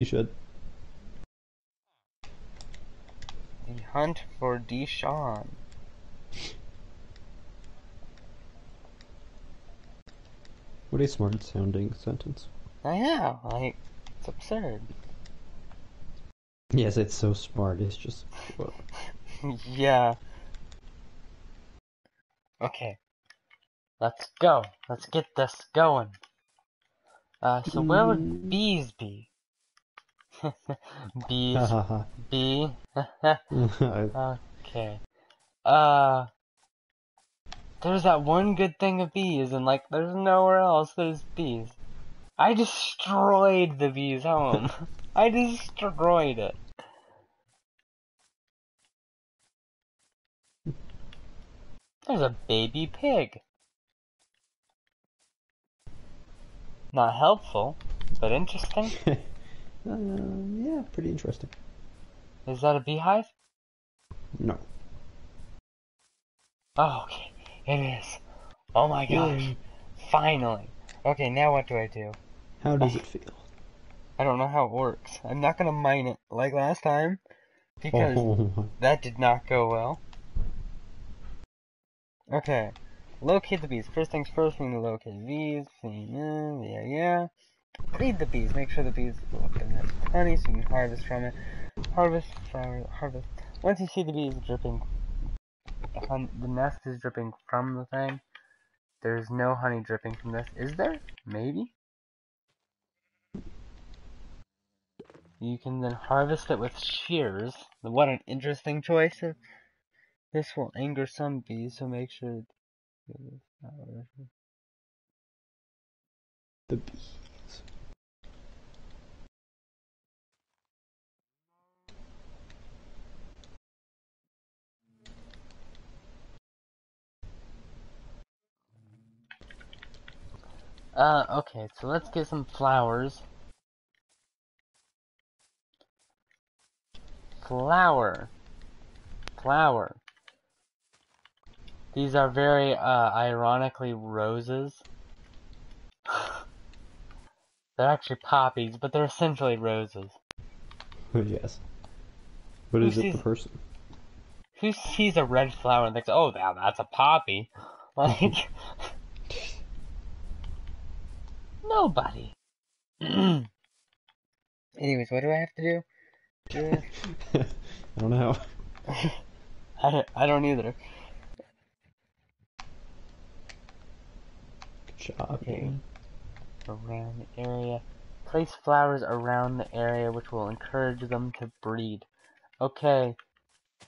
You should. The hunt for Deshawn. What a smart sounding sentence. I know, like, it's absurd. Yes, it's so smart. It's just. Well, yeah. Okay. Let's go. Let's get this going. Uh, so where would Mm. bees be? Bees. hahaha. Bee. I- okay. Uh. There's that one good thing of bees, and like, there's nowhere else there's bees. I destroyed the bees' home. I destroyed it. There's a baby pig. Not helpful, but interesting. uh, yeah, pretty interesting. Is that a beehive? No. Oh, okay. It is. Oh my gosh. Finally. Okay, now what do I do? How does it feel? I don't know how it works. I'm not gonna mine it like last time. Because Oh, that did not go well. Okay. Locate the bees. First things first, we need to locate bees. Yeah, yeah, yeah. Feed the bees. Make sure the bees look in the honey so you can harvest from it. Harvest, flower, harvest. Once you see the bees dripping, the, the nest is dripping from the thing. There's no honey dripping from this. Is there? Maybe? You can then harvest it with shears. What an interesting choice. This will anger some bees, so make sure. the bees. Uh, okay, so let's get some flowers. Flower. Flower. These are very, uh, ironically roses. they're actually poppies, but they're essentially roses. yes. But Who is it the person? Who sees a red flower and thinks, oh, now that's a poppy? Like, nobody. Anyways, what do I have to do? Yeah. I don't know. I don't, I don't either. Good job. Okay. man. Around the area. Place flowers around the area which will encourage them to breed. Okay.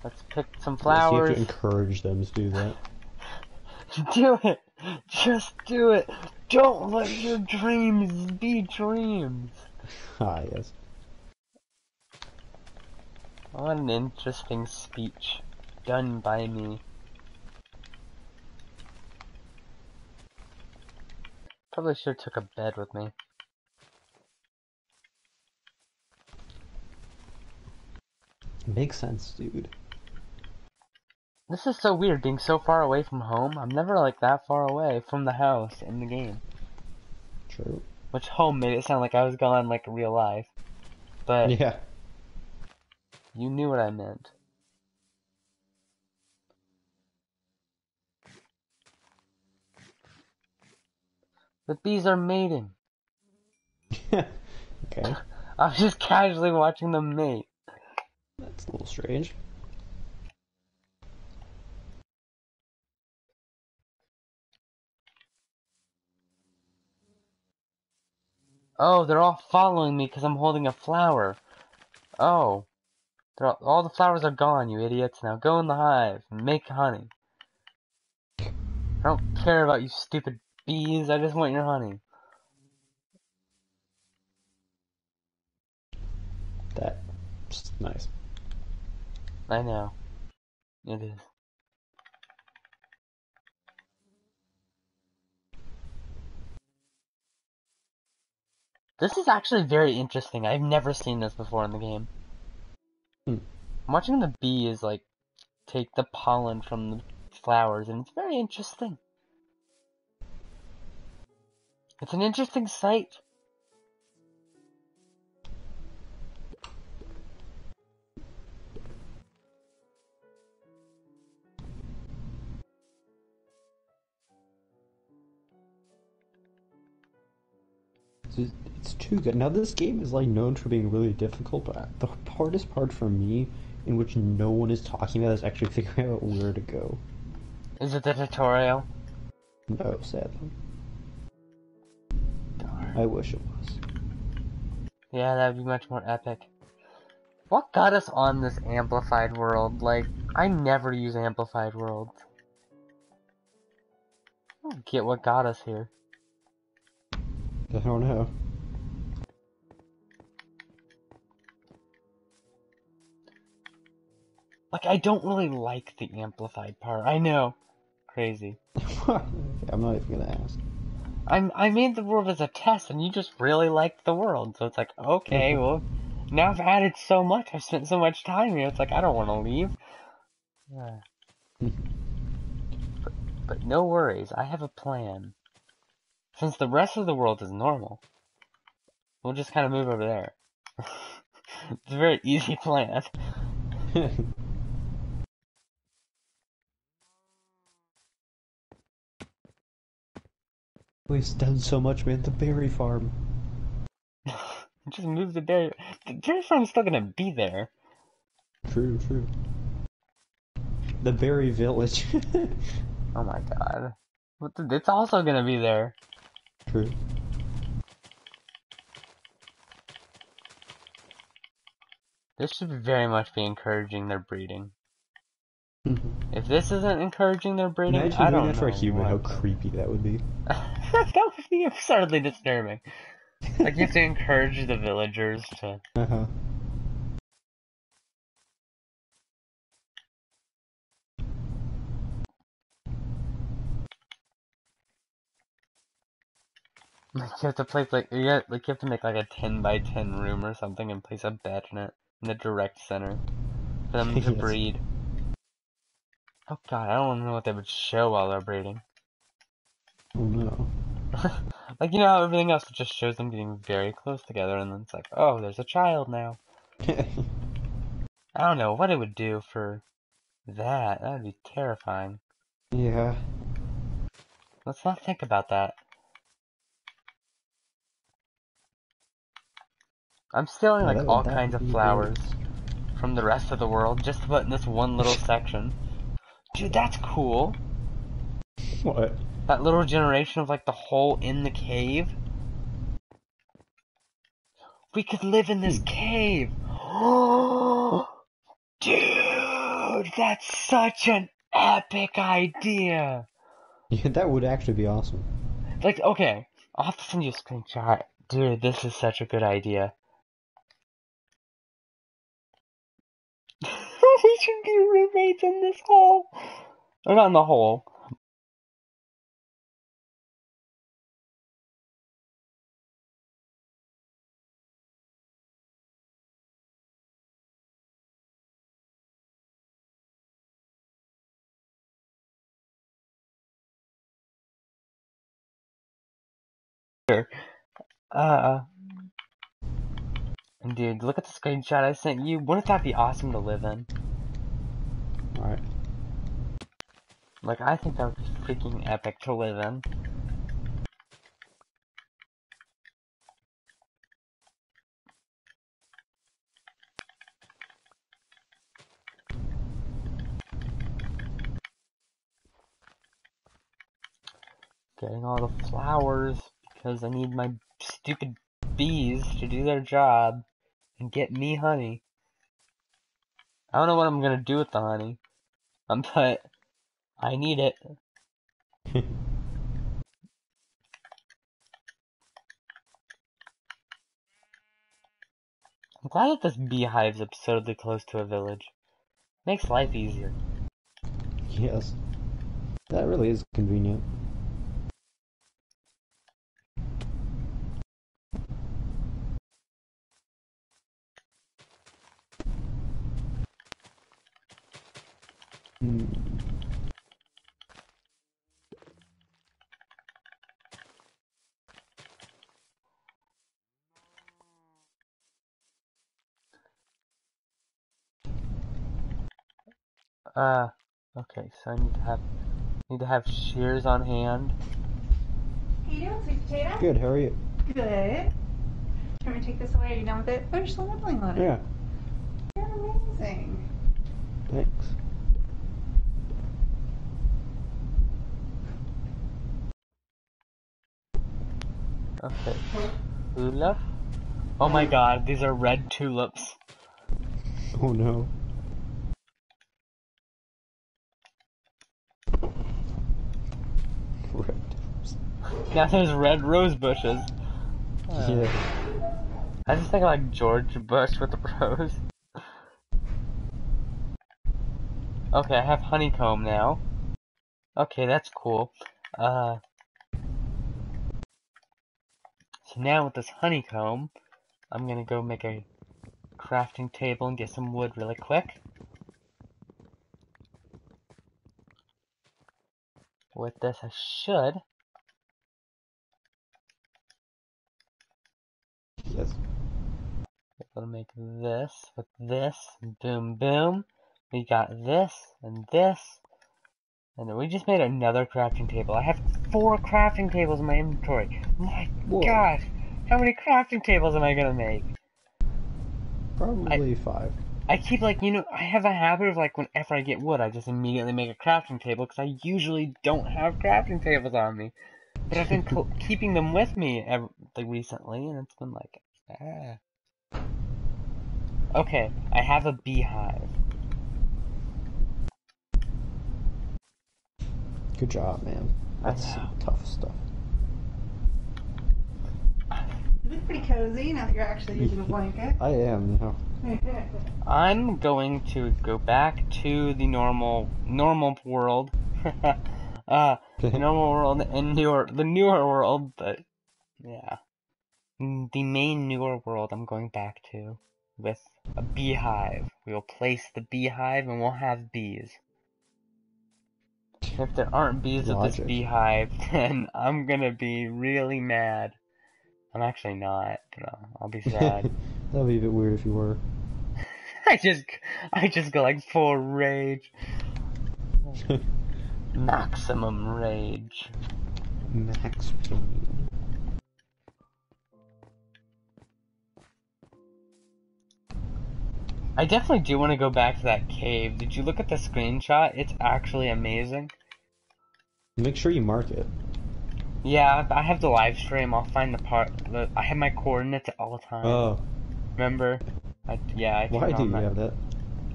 Let's pick some Yes, you have flowers. to encourage them to do that. do it! Just do it! Don't let your dreams be dreams! Ah, yes. What an interesting speech. Done by me. Probably should have took a bed with me. Makes sense, dude. This is so weird being so far away from home. I'm never like that far away from the house in the game. True. Which home made it sound like I was gone like real life. But Yeah. you knew what I meant. The bees are mating. Yeah. Okay. I was just casually watching them mate. That's a little strange. Oh, they're all following me because I'm holding a flower. Oh. They're all, all the flowers are gone, you idiots. Now go in the hive and make honey. I don't care about you stupid bees. I just want your honey. That's nice. I know. It is. This is actually very interesting. I've never seen this before in the game. Hmm. Watching the bees like take the pollen from the flowers, and it's very interesting. It's an interesting sight. Too good. Now this game is like known for being really difficult, but the hardest part for me, in which no one is talking about, is actually figuring out where to go. Is it the tutorial? No, sadly. Darn. I wish it was. Yeah, that'd be much more epic. What got us on this amplified world? Like, I never use amplified worlds. I don't get what got us here. I don't know. Like, I don't really like the amplified part. I know. Crazy. I'm not even gonna ask. I'm, I made the world as a test, and you just really liked the world. So it's like, okay, well, now I've added so much. I've spent so much time here. It's like, I don't want to leave. Yeah. but, but no worries. I have a plan. Since the rest of the world is normal, we'll just kind of move over there. it's a very easy plan. We've done so much, man. The berry farm. just move the berry. The dairy farm's still gonna be there. True, true. The berry village. Oh my god. What the, it's also gonna be there. true. This should very much be encouraging their breeding. Mm-hmm. If this isn't encouraging their breeding, Imagine I doing don't that for a human, how creepy that would be. that would be absurdly disturbing. Like you have to encourage the villagers to. Uh-huh. Like you have to place like you have, like you have to make like a ten by ten room or something and place a bed in it in the direct center for them to Yes. breed. Oh god, I don't to know what they would show while they're breeding. Oh no. like you know how everything else just shows them getting very close together and then it's like, oh, there's a child now. I don't know what it would do for that. That would be terrifying. yeah. Let's not think about that. I'm stealing like all kinds of flowers from the rest of the world just to put in this one little section. Dude, that's cool. What? That little generation of like the hole in the cave. We could live in this Hmm. cave. Dude, that's such an epic idea. Yeah, that would actually be awesome. Like, okay, I'll have to send you a screenshot. Dude, this is such a good idea. we should be roommates in this hole. Or not in the hole. Uh, dude, look at the screenshot I sent you. Wouldn't that be awesome to live in? Alright. Like, I think that would be freaking epic to live in. Getting all the flowers because I need my stupid bees to do their job and get me honey. I don't know what I'm gonna do with the honey, um, but I need it. I'm glad that this beehive's absurdly close to a village. Makes life easier. yes. That really is convenient. Hmm. Uh, okay, so I need to have need to have shears on hand. How you doing, sweet potato? Good, how are you? Good. Can we take this away? Are you done with it? Oh, you're still nibbling on it. Yeah, You're amazing. thanks. Okay. Tulip? Oh my god, these are red tulips. Oh no. Now there's red rose bushes. Uh, Yeah. I just think like George Bush with the rose. Okay, I have honeycomb now. Okay, that's cool. Uh, so now with this honeycomb, I'm gonna go make a crafting table and get some wood really quick. With this, I should Yes. We'll make this with this, boom, boom. We got this and this. And then we just made another crafting table. I have four crafting tables in my inventory. My Whoa. gosh, how many crafting tables am I gonna make? Probably five. I keep like, you know, I have a habit of like whenever I get wood, I just immediately make a crafting table because I usually don't have crafting tables on me. But I've been co- keeping them with me ev- like recently, and it's been like, ah. Okay, I have a beehive. Good job, man. That's some tough stuff. You look pretty cozy now that you're actually using a blanket. I am now. I'm going to go back to the normal normal world. uh the normal world and newer the newer world, but yeah. Mm, The main newer world I'm going back to with a beehive. We will place the beehive and we'll have bees. If there aren't bees at this beehive, then I'm gonna be really mad. I'm actually not, but uh, I'll be sad. That'd be a bit weird if you were. I just, I just go like full rage, maximum rage. Max Payne. I definitely do want to go back to that cave. Did you look at the screenshot? It's actually amazing. Make sure you mark it. Yeah, I have the live stream. I'll find the part. I have my coordinates at all times. Oh, Remember? I, yeah. I why do you that. have that?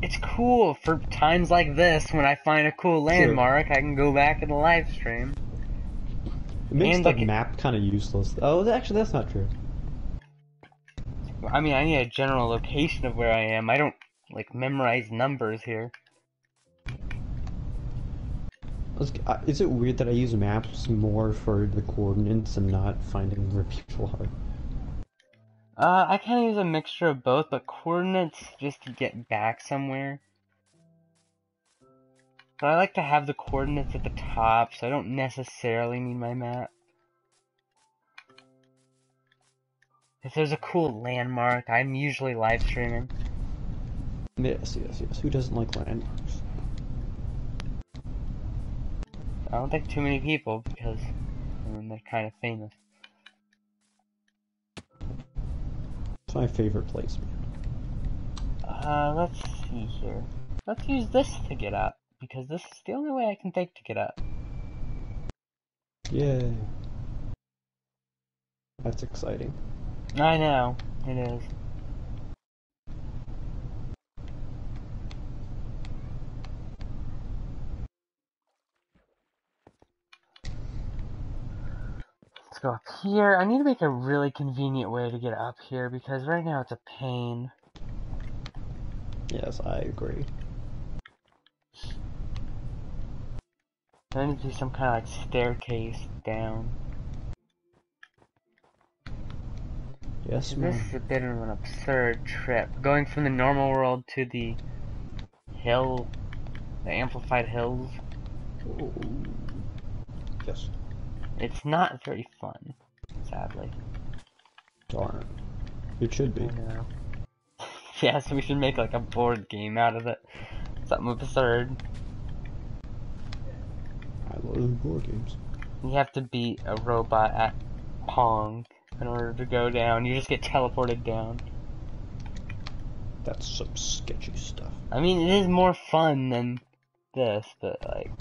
It's cool for times like this when I find a cool landmark. I can go back in the live stream. It makes And, the like- map kind of useless. Oh, actually, that's not true. I mean, I need a general location of where I am. I don't like memorize numbers here. Uh, Is it weird that I use maps more for the coordinates and not finding where people are? Uh, I kind of use a mixture of both, but coordinates just to get back somewhere. But I like to have the coordinates at the top, so I don't necessarily need my map. If there's a cool landmark, I'm usually live streaming. Yes, yes, yes. Who doesn't like landmarks? I don't think too many people because I mean, they're kind of famous. My favorite place, man. Uh, let's see here. Let's use this to get up because this is the only way I can think to get up. Yay. That's exciting. I know it is. Go up here. I need to make a really convenient way to get up here because right now it's a pain. Yes, I agree. There needs to be some kind of like staircase down. Yes, This ma'am. is a bit of an absurd trip. Going from the normal world to the hill, the amplified hills. Oh. Yes. It's not very fun, sadly. Darn. It should be. Yeah, so we should make like a board game out of it. Something absurd. I love board games. You have to beat a robot at Pong. in order to go down. You just get teleported down. That's some sketchy stuff. I mean, it is more fun than this, but like,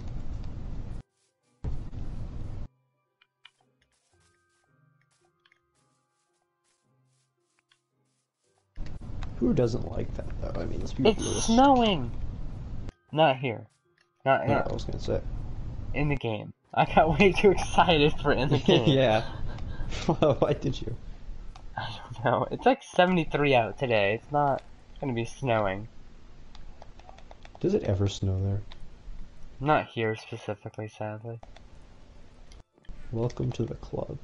Who doesn't like that though? I mean, let's be it's real. snowing. Not here. Not, No, not I was gonna say. in the game. I got way too excited for in the game. yeah. Why did you? I don't know. It's like 73 out today. It's not gonna be snowing. Does it ever snow there? Not here specifically, sadly. Welcome to the club.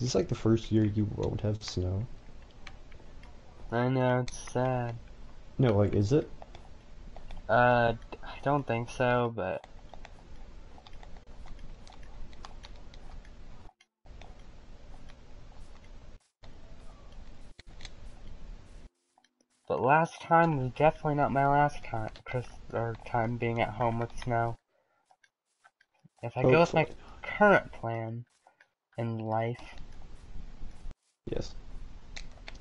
Is this like the first year you won't have snow? I know, it's sad. No, like, is it? Uh, I don't think so, but But last time was definitely not my last time, Chris, or time being at home with snow. If I go with my current plan in life, Yes.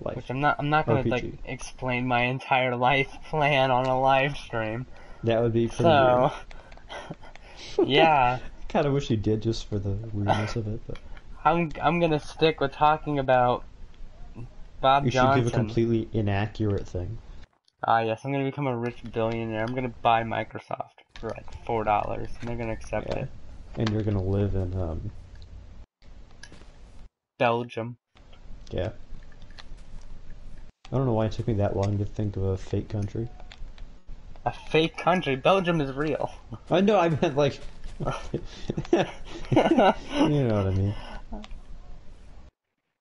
Life. which I'm not, I'm not gonna like explain my entire life plan on a live stream. That would be pretty So, yeah. Kind of wish you did just for the weirdness of it, but I'm I'm gonna stick with talking about Bob you should give a completely inaccurate thing. Ah, yes, I'm gonna become a rich billionaire. I'm gonna buy Microsoft for like four dollars, and they're gonna accept Yeah. it. And you're gonna live in, um, Belgium. Yeah. I don't know why it took me that long to think of a fake country. A fake country. Belgium is real. I know, I meant like. you know what I mean.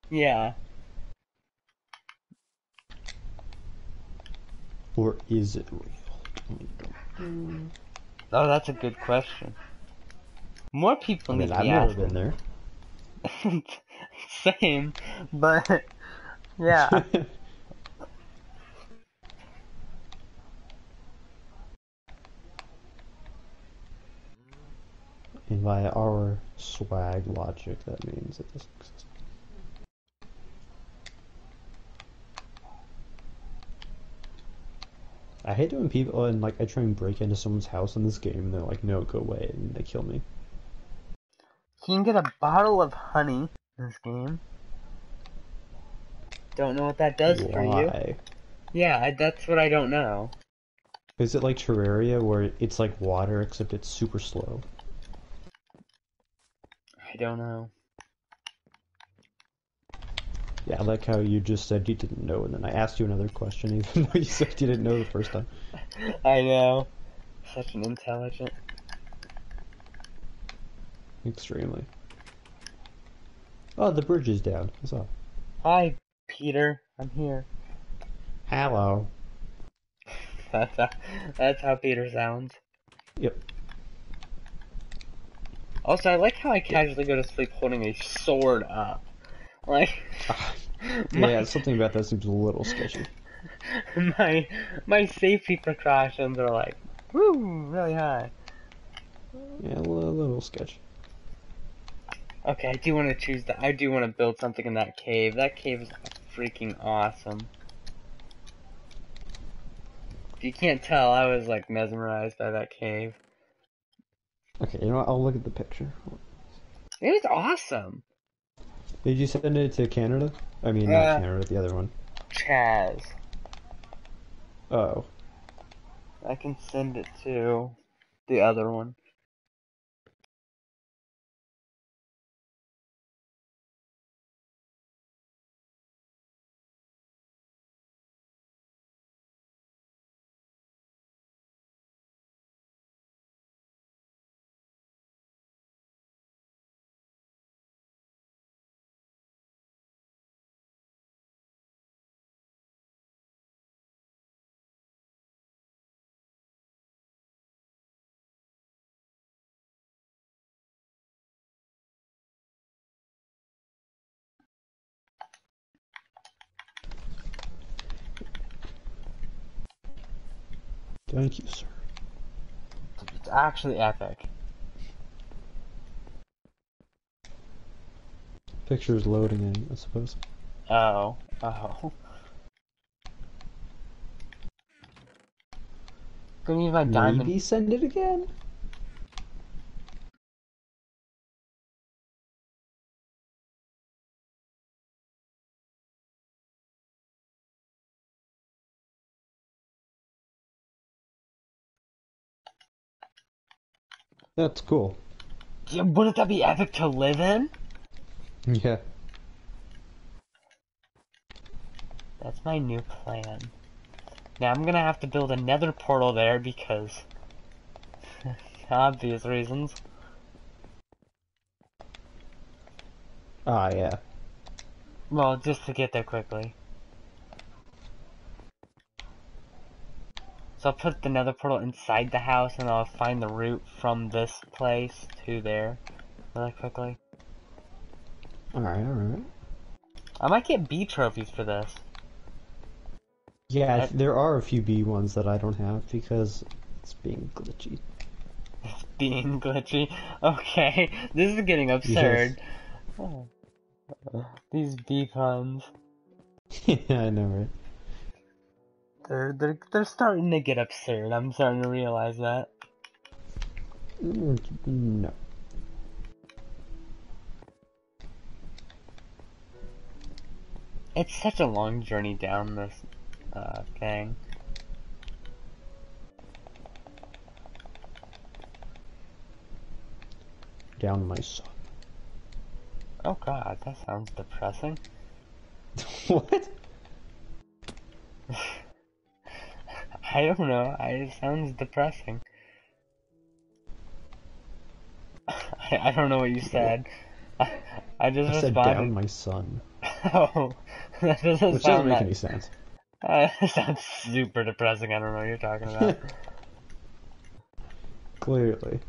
Yeah. Or is it real? Hmm. Oh, that's a good question. More people I need mean, to I've be never been there. Same, but yeah. and by our swag logic, that means it doesn't exist. I hate when people oh, and like I try and break into someone's house in this game and they're like, "No, go away," and they kill me. You can get a bottle of honey this game. Don't know what that does for you. Why? Yeah, I, that's what I don't know. Is it like Terraria where it's like water except it's super slow? I don't know. Yeah, I like how you just said you didn't know, and then I asked you another question, even though you said you didn't know the first time. I know. Such an intelligent. Extremely. Oh, the bridge is down. What's up? Hi, Peter. I'm here. Hello. That's how, that's how Peter sounds. Yep. Also, I like how I casually go to sleep holding a sword up. Like, my, Yeah, something about that seems a little sketchy. my my safety precautions are like, woo, really high. Yeah, a little, a little sketchy. Okay, I do want to choose that. I do want to build something in that cave. That cave is freaking awesome. If you can't tell, I was like mesmerized by that cave. Okay, you know what? I'll look at the picture. It was awesome. Did you send it to Canada? I mean, Uh, not Canada, the other one. Chaz. Oh. I can send it to the other one. Thank you, sir. It's actually epic. Picture's loading in, I suppose. Oh. Oh. Gonna my diamond. Maybe send it again? That's cool. Yeah, wouldn't that be epic to live in? Yeah. That's my new plan. Now I'm gonna have to build another portal there because obvious reasons. Ah, yeah. Well, just to get there quickly. So I'll put the nether portal inside the house and I'll find the route from this place to there really quickly. Alright, alright. I might get B trophies for this. Yeah, there are a few B ones that I don't have because it's being glitchy. It's being glitchy. Okay, this is getting absurd. Oh. These B puns. yeah, I know, right? They're, they're, they're starting to get absurd. I'm starting to realize that. No. It's such a long journey down this uh, thing. Down my son. Oh god, that sounds depressing. what? I don't know. I, it sounds depressing. I, I don't know what you said. I, I just I said down my son. oh, that doesn't Which doesn't make that. any sense. Uh, that sounds super depressing. I don't know what you're talking about. Clearly.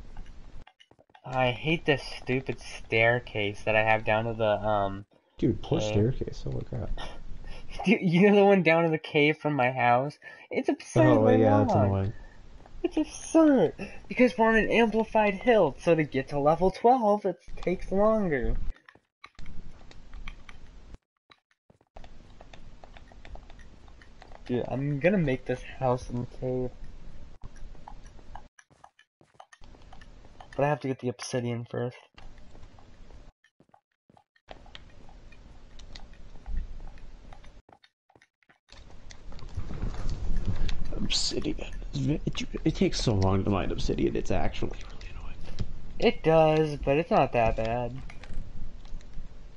I hate this stupid staircase that I have down to the um. Dude, poor Okay. staircase. Holy crap. You you know the one down in the cave from my house? It's absurdly Oh, yeah, that's annoying. It's absurd because we're on an amplified hill, so to get to level 12, it takes longer. Dude, I'm gonna make this house in the cave. But I have to get the obsidian first. Obsidian. It, it takes so long to mine obsidian, it's actually really annoying. It does, but it's not that bad.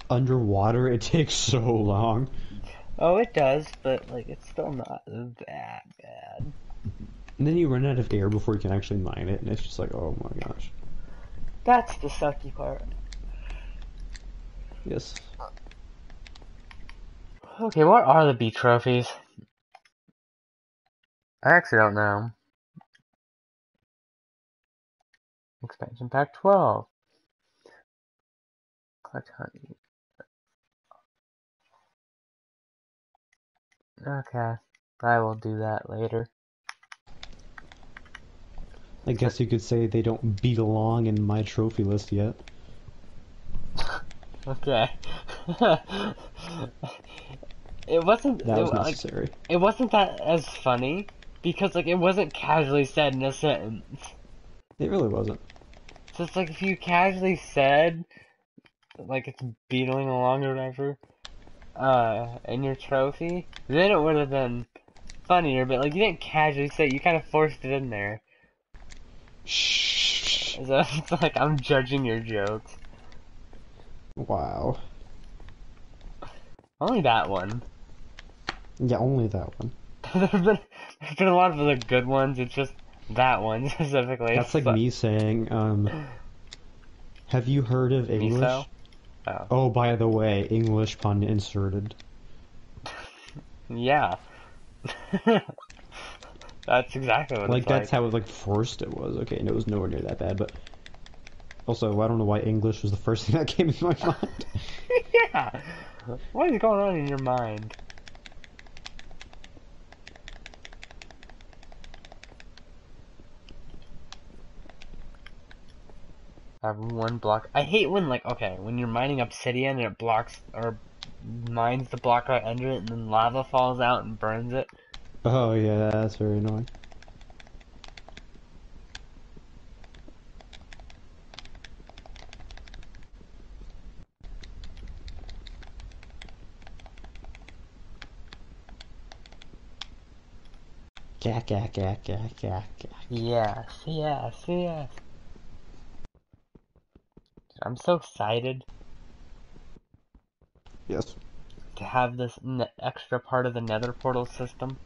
Underwater, it takes so long. Oh, it does, but like it's still not that bad. And then you run out of air before you can actually mine it, and it's just like, oh my gosh. That's the sucky part. Yes. Okay, what are the B trophies? I actually don't know. Expansion pack 12. Collect honey. Okay, I will do that later. I guess you could say they don't belong in my trophy list yet. Okay. it wasn't. That it, was like, necessary. it wasn't that as funny because like it wasn't casually said in a sentence. It really wasn't. So it's like if you casually said, like it's beetling along or whatever, uh, in your trophy, then it would have been funnier. But like you didn't casually say, it, you kind of forced it in there. Shh. So it's like I'm judging your jokes. Wow. Only that one. Yeah, only that one. there've been there've been a lot of other good ones. It's just that one specifically. That's like So- me saying, um, have you heard of English? Oh. Oh, by the way, English pun inserted. Yeah. that's exactly what Like that's like. how like forced it was. Okay, and it was nowhere near that bad, but also I don't know why English was the first thing that came to my mind. yeah. What is going on in your mind? Have one block. I hate when like okay, when you're mining obsidian and it blocks or mines the block right under it and then lava falls out and burns it. Oh yeah, that's very annoying. Gack, gack, gack, gack, gack, gack. Yes, yes, yes. I'm so excited Yes. to have this ne extra part of the nether portal system.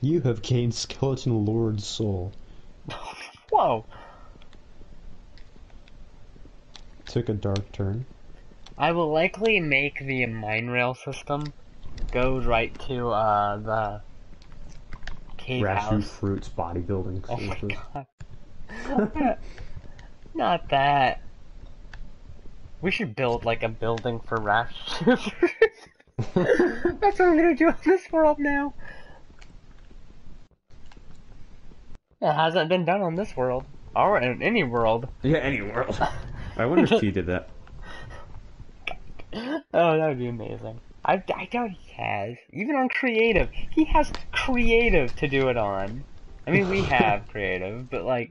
You have gained Skeleton Lord's soul. Whoa! Took a dark turn. I will likely make the mine rail system go right to uh the cave Rashu house. Fruits bodybuilding Oh my courses. god. Not that. We should build like a building for rash. That's what I'm gonna do in this world now. It hasn't been done on this world. Or in any world. yeah, any world. I wonder if he did that. Oh, that would be amazing. I, I doubt he has. Even on creative. He has creative to do it on. I mean, we have creative, but like,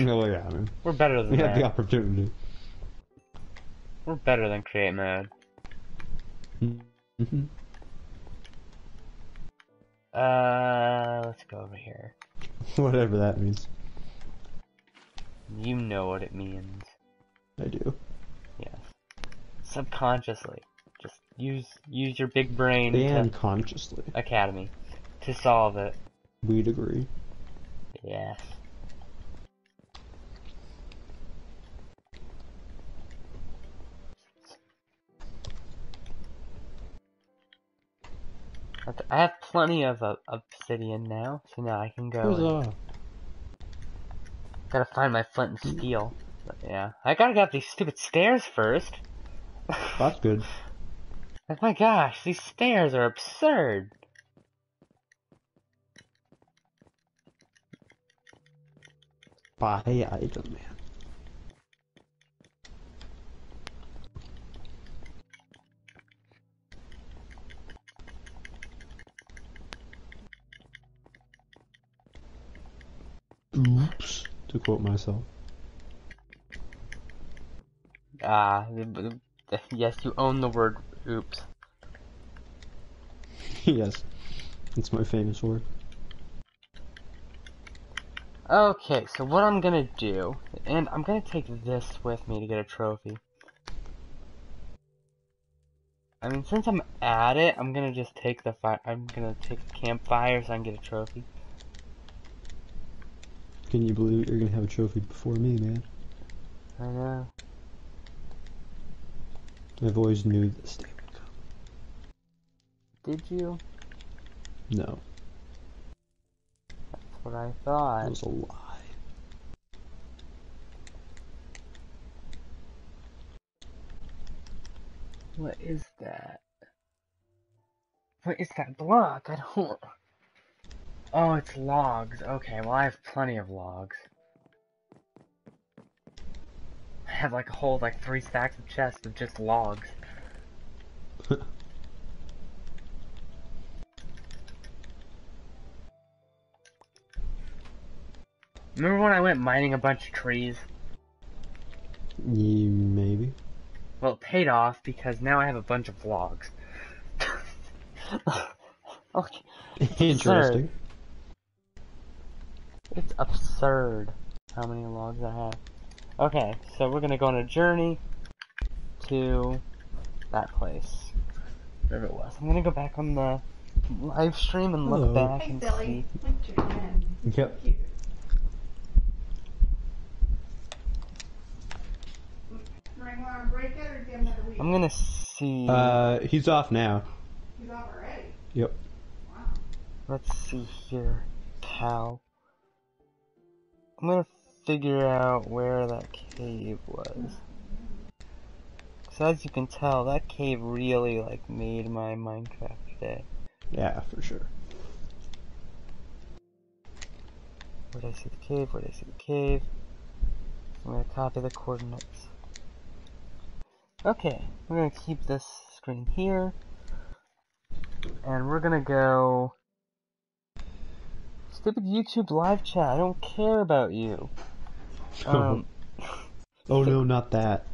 Oh yeah, man. we're better than We had the opportunity. We're better than create mode. Mhm. Uh, let's go over here. Whatever that means. You know what it means. I do. Yes. Subconsciously. Just use use your big brain And consciously. Academy to solve it. We'd agree. Yes. I have plenty of uh, obsidian now, so now I can go. and- Gotta find my flint and steel. But yeah, I gotta get up these stupid stairs first. That's good. Like, my gosh, these stairs are absurd. Buy item, man. To quote myself. Ah, yes, you own the word oops. yes, it's my famous word. Okay, so what I'm gonna do, and I'm gonna take this with me to get a trophy. I mean, since I'm at it, I'm gonna just take the fire. I'm gonna take the campfire so I can get a trophy. Can you believe? You're gonna have a trophy before me, man? I know. I've always knew this day would come. Did you? No, That's what I thought. it was a lie. What is that? What is that block? I don't. Oh, it's logs. Okay, well, I have plenty of logs. I have like a whole, like, three stacks of chests of just logs. Remember when I went mining a bunch of trees? Ye- maybe. Well, it paid off because now I have a bunch of logs. okay. Interesting. It's absurd how many logs I have. Okay, so we're gonna go on a journey to that place. Wherever it was. I'm gonna go back on the live stream and look Hello. back Hey, and silly. see. Look at your hand. Yep. Cute. Ring want to break it or give him another week? I'm gonna see. Uh, he's off now. He's off already. Yep. Wow. Let's see here. Cow. I'm gonna figure out where that cave was. Cause as you can tell, that cave really like made my Minecraft day. Yeah, for sure. Where did I see the cave? Where did I see the cave? I'm gonna copy the coordinates. Okay, we're gonna keep this screen here. And we're gonna go... Stupid YouTube live chat, I don't care about you. Um, oh no, not that.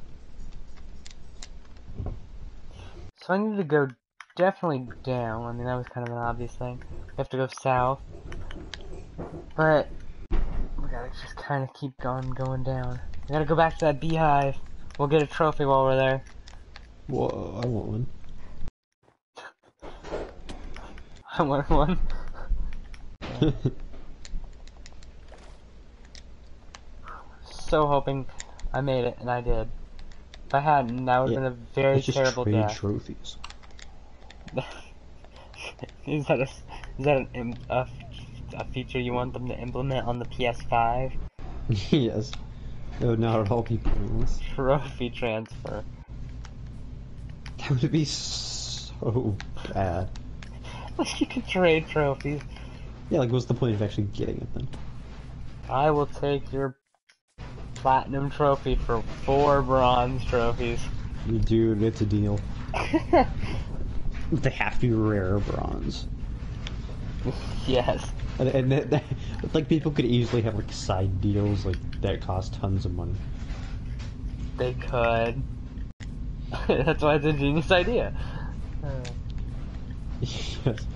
so I need to go definitely down. I mean, that was kind of an obvious thing. We have to go south. But, we gotta just kind of keep on going down. We gotta go back to that beehive. We'll get a trophy while we're there. Whoa, I want one. I want one. so hoping I made it, and I did. If I hadn't, that would have Yeah, been a very terrible trade death. trophies. is that a is that an, a, a feature you want them to implement on the PS5? yes. It would not at all be pointless. Trophy transfer. That would be so bad. Like you can trade trophies. Yeah, like what's the point of actually getting it then? I will take your platinum trophy for four bronze trophies. You dude, it's a deal. They have to be rare bronze. yes. And, and that, that, like people could easily have like side deals like that cost tons of money. They could. That's why it's a genius idea. Uh, yes.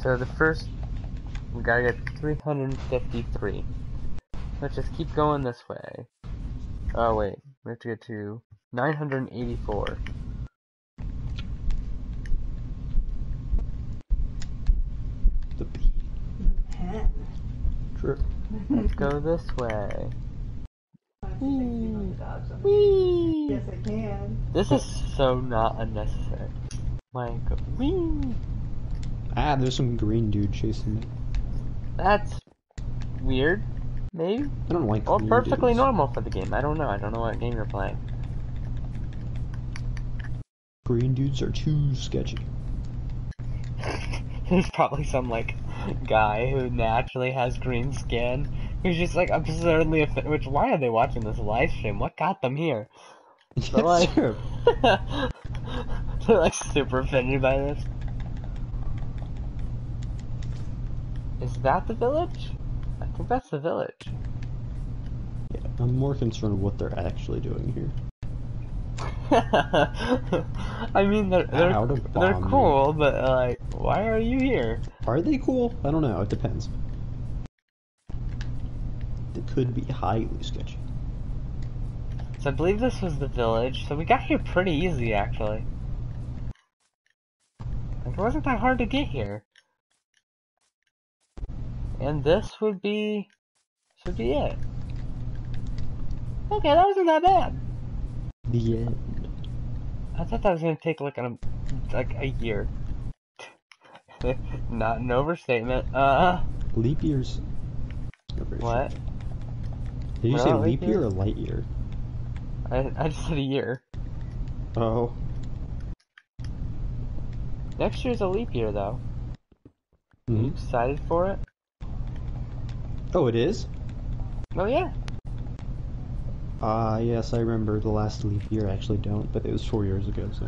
So the first, we gotta get 353. Let's just keep going this way. Oh wait, we have to get to 984. The bee. True. Let's go this way. Why don't you take me on the dogs on the- Whee! Yes, I can. This is so not unnecessary. My god. Ah, there's some green dude chasing me. That's weird, maybe? I don't like green perfectly dudes. normal for the game. I don't know. I don't know what game you're playing. Green dudes are too sketchy. There's probably some like guy who naturally has green skin who's just like absurdly offended. Which why are they watching this live stream? What got them here? But, like, they're like super offended by this. Is that the village? I think that's the village. Yeah, I'm more concerned with what they're actually doing here. I mean, they're they're, they're me. cool, but like, why are you here? Are they cool? I don't know. It depends. It could be highly sketchy. So I believe this was the village. So we got here pretty easy, actually. Like, it wasn't that hard to get here. And this would be, should be it. Okay, that wasn't that bad. The end. I thought that was gonna take like a like a year. Not an overstatement. Uh, Leap years. Sure. what? Did you say leap year or light year? I I just said a year. Oh. Next year's a leap year, though. Are you Mhm. excited for it? Oh, it is? Oh yeah. Ah, yes, I remember the last leap year. I actually don't, but it was four years ago, so.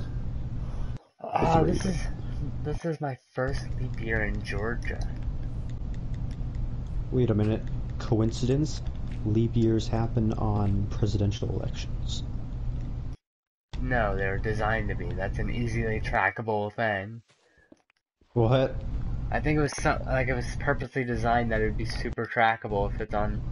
Ah, very this is this is my first leap year in Georgia. Wait a minute. Coincidence? Leap years happen on presidential elections. No, they're designed to be. That's an easily trackable thing. What? I think it was some, like it was purposely designed that it would be super trackable if it's on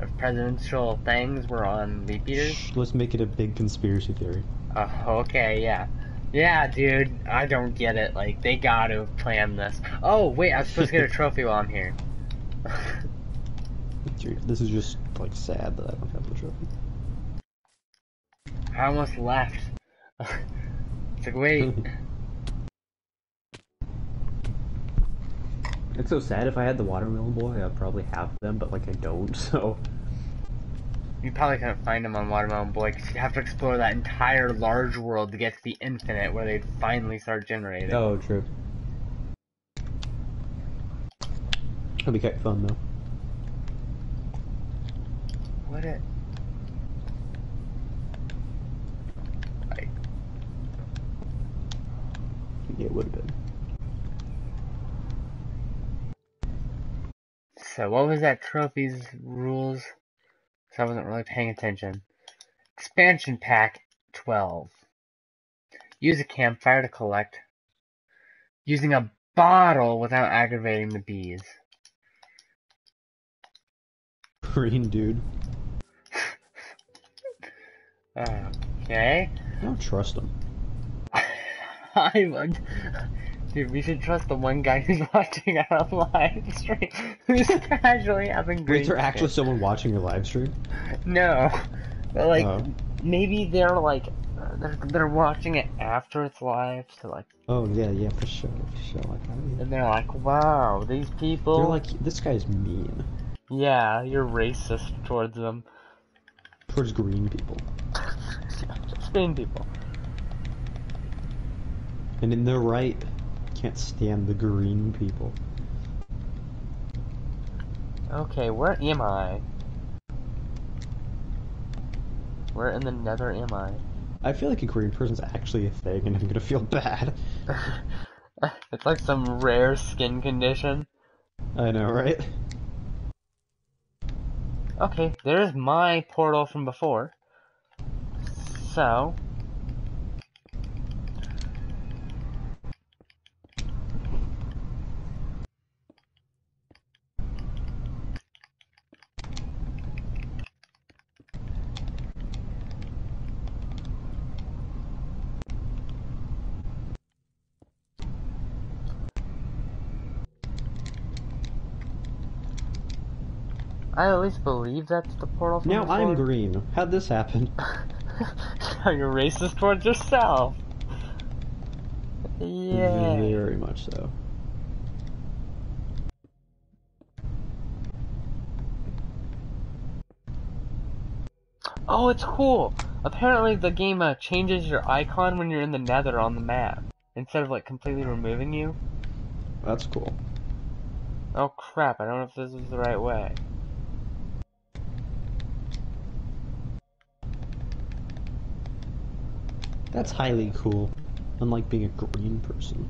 if presidential things were on leap years. Shh, let's make it a big conspiracy theory. Oh, okay, yeah. Yeah, dude, I don't get it. Like, they gotta have planned this. Oh, wait, I'm supposed to get a trophy while I'm here. This is just, like, sad that I don't have the trophy. I almost left. it's like, wait. It's so sad. If I had the watermelon boy, I'd probably have them, but like I don't, so. You probably couldn't find them on Watermelon Boy because you'd have to explore that entire large world to get to the infinite where they'd finally start generating. Oh, true. That'd be quite fun though. What it? Like... Yeah, it would have been. So what was that trophies rules? So I wasn't really paying attention. Expansion pack 12. Use a campfire to collect. Using a bottle without aggravating the bees. Green dude. Okay. I don't trust him. I would. Dude, we should trust the one guy who's watching our live stream, who's casually having Wait, green is there actually someone watching your live stream? No, but like Oh. maybe they're like uh, they're, they're watching it after it's live, so like Oh yeah, yeah, for sure, for sure. Like, I mean, and they're like, wow, these people. they're like, this guy's mean yeah, you're racist towards them. towards green people, Just green people. and in their right, can't stand the green people. Okay, where am I? Where in the nether am I? I feel like a green person's actually a thing, and I'm gonna feel bad. it's like some rare skin condition. I know, right? Okay, there's my portal from before. So. I at least believe that's the portal from Now before. I'm green. How'd this happen? Now you're racist towards yourself. Yeah. Very much so. Oh, it's cool. Apparently, the game uh, changes your icon when you're in the Nether on the map instead of like completely removing you. That's cool. Oh crap! I don't know if this is the right way. That's highly cool. Unlike being a green person.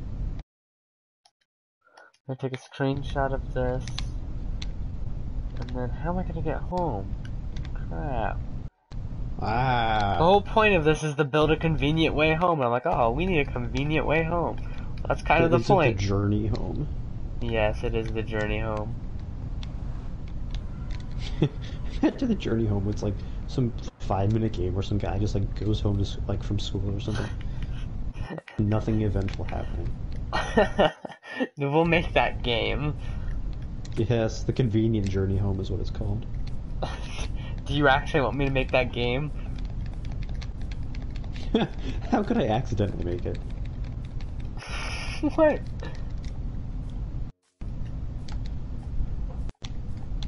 I'm gonna take a screenshot of this, and then how am I gonna get home? Crap. Ah. The whole point of this is to build a convenient way home. I'm like, oh, we need a convenient way home. That's kind of the point. The journey home. Yes, it is the journey home. to the journey home, it's like some five minute game where some guy just like goes home to like from school or something. Nothing eventful happening. we'll make that game. Yes, the convenient journey home is what it's called. Do you actually want me to make that game? How could I accidentally make it? what?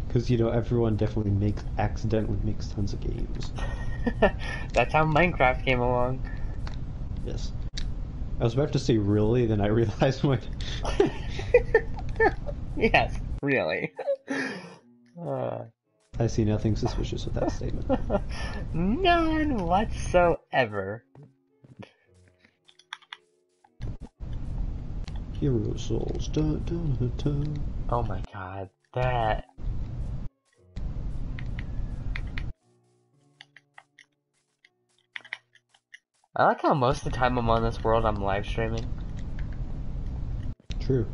Because you know everyone definitely makes accidentally makes tons of games. That's how Minecraft came along. Yes. I was about to say really, then I realized what. yes, really. Uh, I see nothing suspicious with that statement. none whatsoever. Hero souls. Dun, dun, dun. Oh my god, that. I like how most of the time I'm on this world, I'm live streaming. True.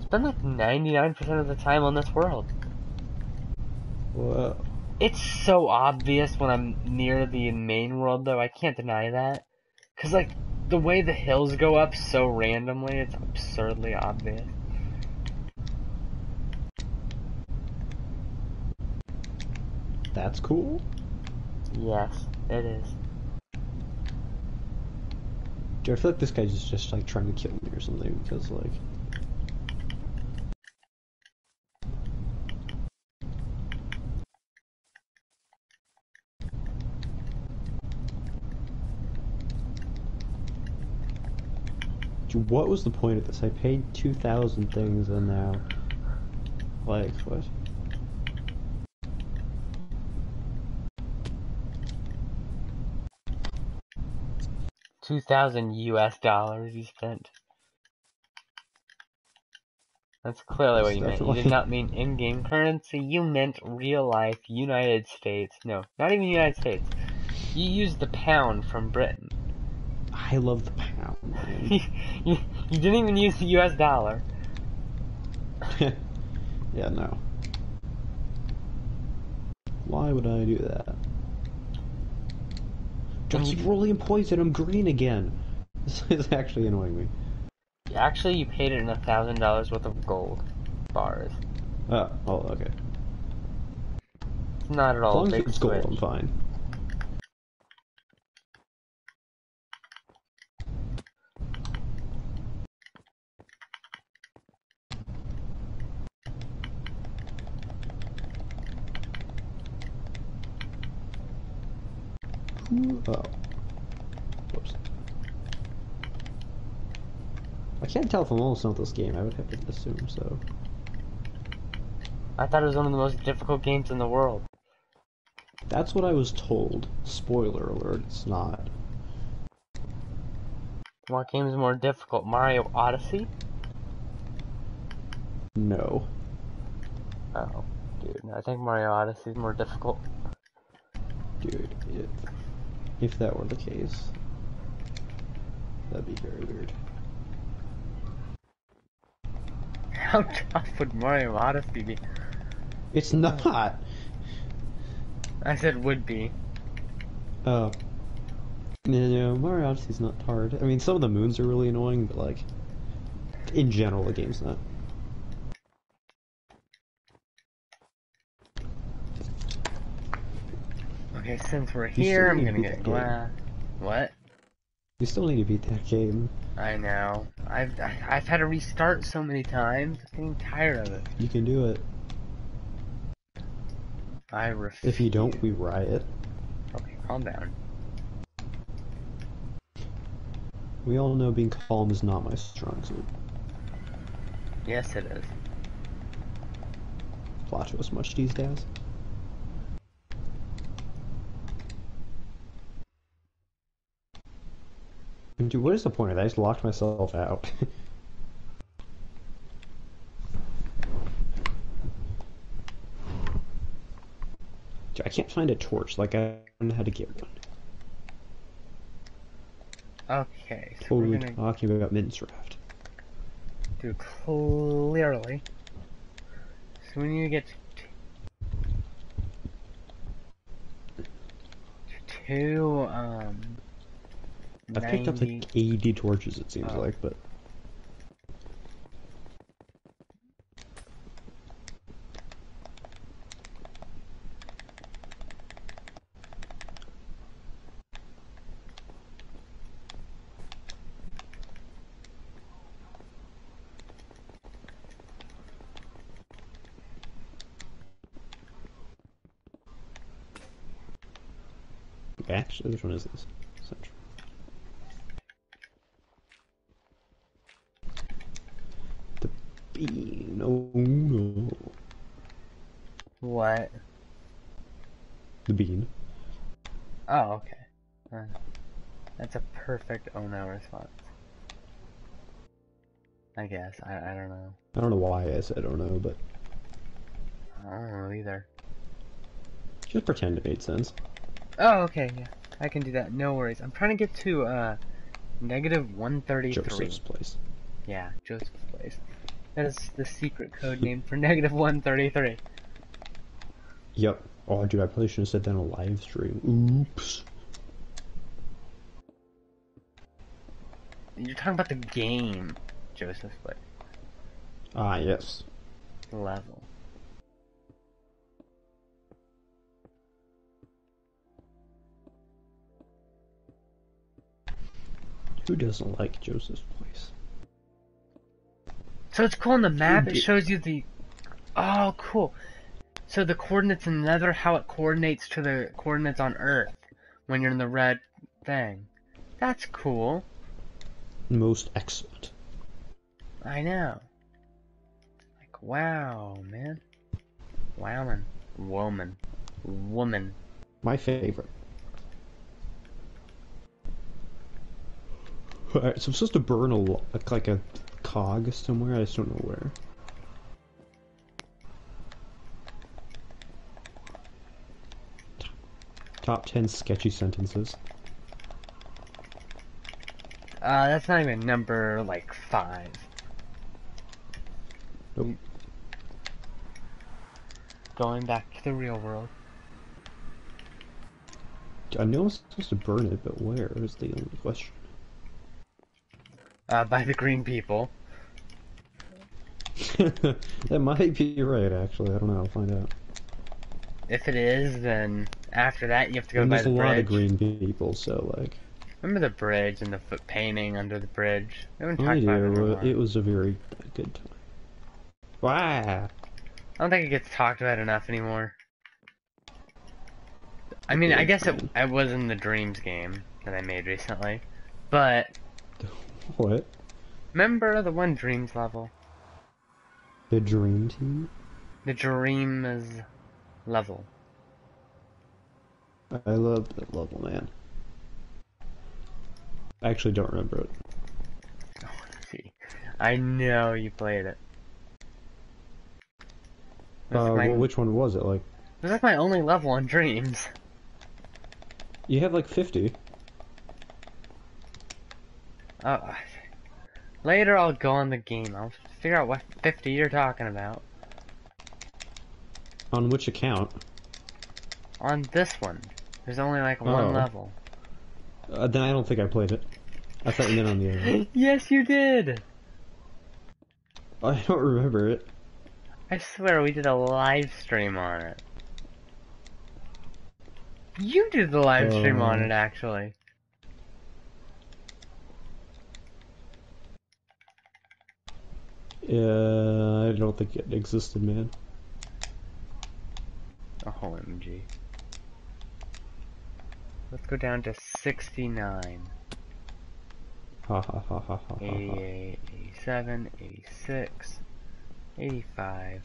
Spend like 99% of the time on this world. Whoa. It's so obvious when I'm near the main world, though. I can't deny that. Cause like the way the hills go up so randomly, it's absurdly obvious. That's cool. Yes, it is. Dude, I feel like this guy's just, just like trying to kill me or something because like. What was the point of this? I paid 2,000 things and now. Like, what? 2,000 US dollars you spent. That's clearly what you meant. You did not mean in-game currency. You meant real life United States. No, not even United States. You used the pound from Britain. I love the pound. you, you, you didn't even use the US dollar. yeah, no. Why would I do that? Do I keep rolling points and I'm green again? This is actually annoying me. Actually, you paid it in a thousand dollars worth of gold bars. Oh, oh, okay. Not at all a long as it's gold, I'm fine. Oh. Whoops. I can't tell if I'm almost done with this game. I would have to assume so. I thought it was one of the most difficult games in the world. That's what I was told. Spoiler alert, it's not. What game is more difficult? Mario Odyssey? No. Oh, dude, I think Mario Odyssey is more difficult. Dude, it, if that were the case, that'd be very weird. How tough would Mario Odyssey be? It's not! I said would be. Oh. No, no, Mario Odyssey's not hard. I mean, some of the moons are really annoying, but like, in general, the game's not. Okay, since we're here, I'm gonna get glass. What? You still need to beat that game. I know. I've I've had to restart so many times. I'm getting tired of it. You can do it. I refuse. If you don't, we riot. Okay, calm down. We all know being calm is not my strong suit. Yes, it is. Plot as much these days. Dude, what is the point of that? I just locked myself out. Dude, I can't find a torch. Like, I don't know how to get one. Okay, so Totally we're gonna talking about Minecraft. do clearly. So we need to get to two um. I've picked up 90 like 80 torches, it seems Oh. like, but actually, which one is this? Central. The bean. Oh no. What? The bean. Oh, okay. Uh, that's a perfect oh no response. I guess. I, I don't know. I don't know why I said I don't know, but I don't know either. just pretend it made sense. Oh, okay, yeah. I can do that. No worries. I'm trying to get to, uh, negative 133. Joseph's place. Yeah, Joseph's place. That is the secret code name for negative 133. Yep. Oh, dude, I probably should have said that on a live stream. Oops. You're talking about the game, Joseph's place. Ah, yes. Level. Who doesn't like Joseph's place? So it's cool on the map, it shows you the... Oh, cool. So the coordinates in Nether, how it coordinates to the coordinates on Earth when you're in the red thing. That's cool. Most excellent. I know. Like, wow, man. Wow, man. Woman. Woman. My favorite. Alright, so I'm supposed to burn a like, like a cog somewhere. I just don't know where. Top ten sketchy sentences. Uh, that's not even number like five. Nope. Going back to the real world. I know I'm supposed to burn it, but where is the only question. Uh, by the green people. that might be right, actually. I don't know. I'll find out. If it is, then after that you have to go And by there's the a lot of green people, so like. Remember the bridge and the foot painting under the bridge? We haven't I talked about it in a while. It was a very good time. Wow. I don't think it gets talked about enough anymore. I mean, I guess it, it was in the Dreams game that I made recently, but What? remember the one Dreams level? The Dream Team? The Dreams level. I love that level, man. I actually don't remember it. See, I know you played it. Uh, my, well, which one was it? Like, it was like my only level on Dreams. you have like 50. Oh, later I'll go on the game. I'll figure out what 50 you're talking about. On which account? On this one, there's only like one Oh. level. Uh, then I don't think I played it. I thought you meant on the other yes, you did. I don't remember it. I swear we did a live stream on it. You did the live stream on Um. it, actually. Yeah, I don't think it existed, man. Oh, OMG. Let's go down to 69. Ha ha ha ha ha ha. ha. 88, 87, 86, 85.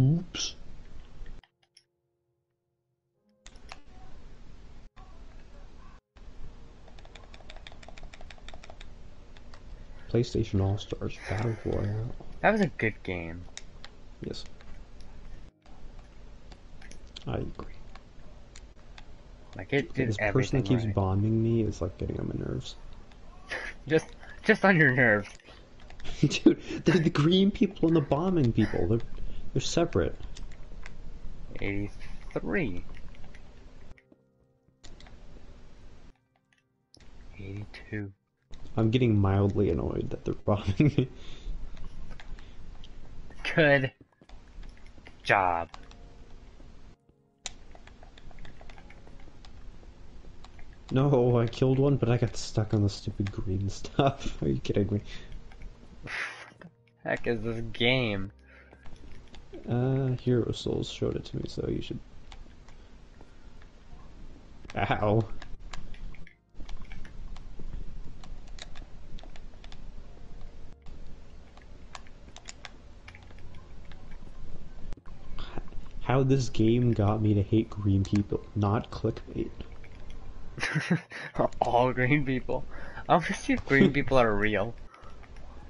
Oops. PlayStation All Stars Battle Royale. That was a good game. Yes. I agree. Like it did This person that keeps right. bombing me is like getting on my nerves. Just, just on your nerves. Dude, they're the green people and the bombing people. They're they're separate. 83. 82. I'm getting mildly annoyed that they're bombing me. Good job. No, I killed one, but I got stuck on the stupid green stuff. Are you kidding me? Heck is this game? Uh, Hero Souls showed it to me, so you should. Ow. How this game got me to hate green people, not clickbait. All green people. I want to see if green people are real.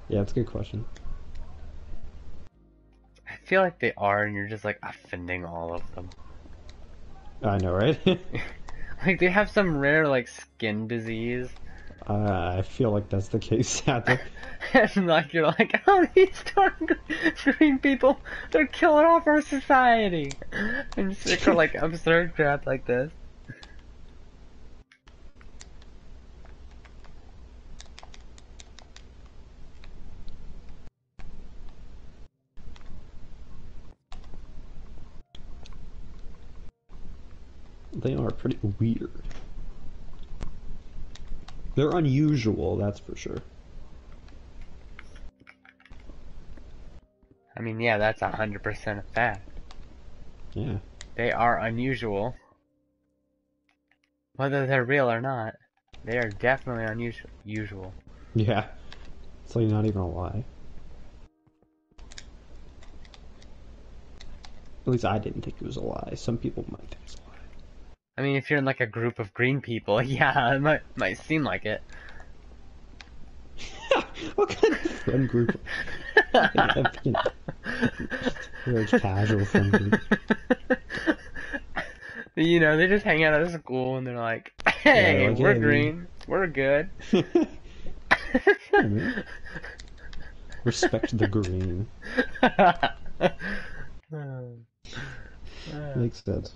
Yeah, that's a good question. I feel like they are, and you're just like offending all of them. I know, right? Like they have some rare like skin disease, uh, I feel like that's the case, sadly. like you're like, oh, these darn green people, they're killing off our society, I'm just for like absurd crap like this. They are pretty weird. They're unusual, that's for sure. I mean, yeah, that's a hundred percent a fact. Yeah. They are unusual. Whether they're real or not, they are definitely unusual. Usual. Yeah. It's like not even a lie. At least I didn't think it was a lie. Some people might think it's a lie. I mean, if you're in like a group of green people, yeah, it might might seem like it. what kind of friend group? Yeah, you know, very casual friend group. you know, they just hang out at school and they're like, "Hey, like, we're "Hey, we- green, we're good." I respect the green. Makes sense.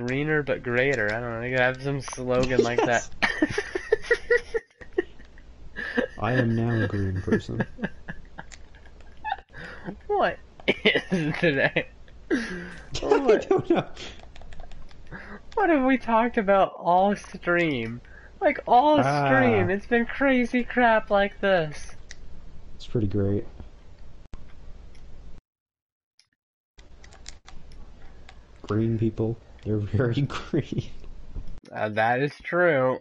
Greener but greater. I don't know. You gotta have some slogan like that. I am now a green person. what is today? I What, don't know. what have we talked about all stream? Like all Ah. stream, it's been crazy crap like this. It's pretty great. Green people, they're very green. Uh, that is true.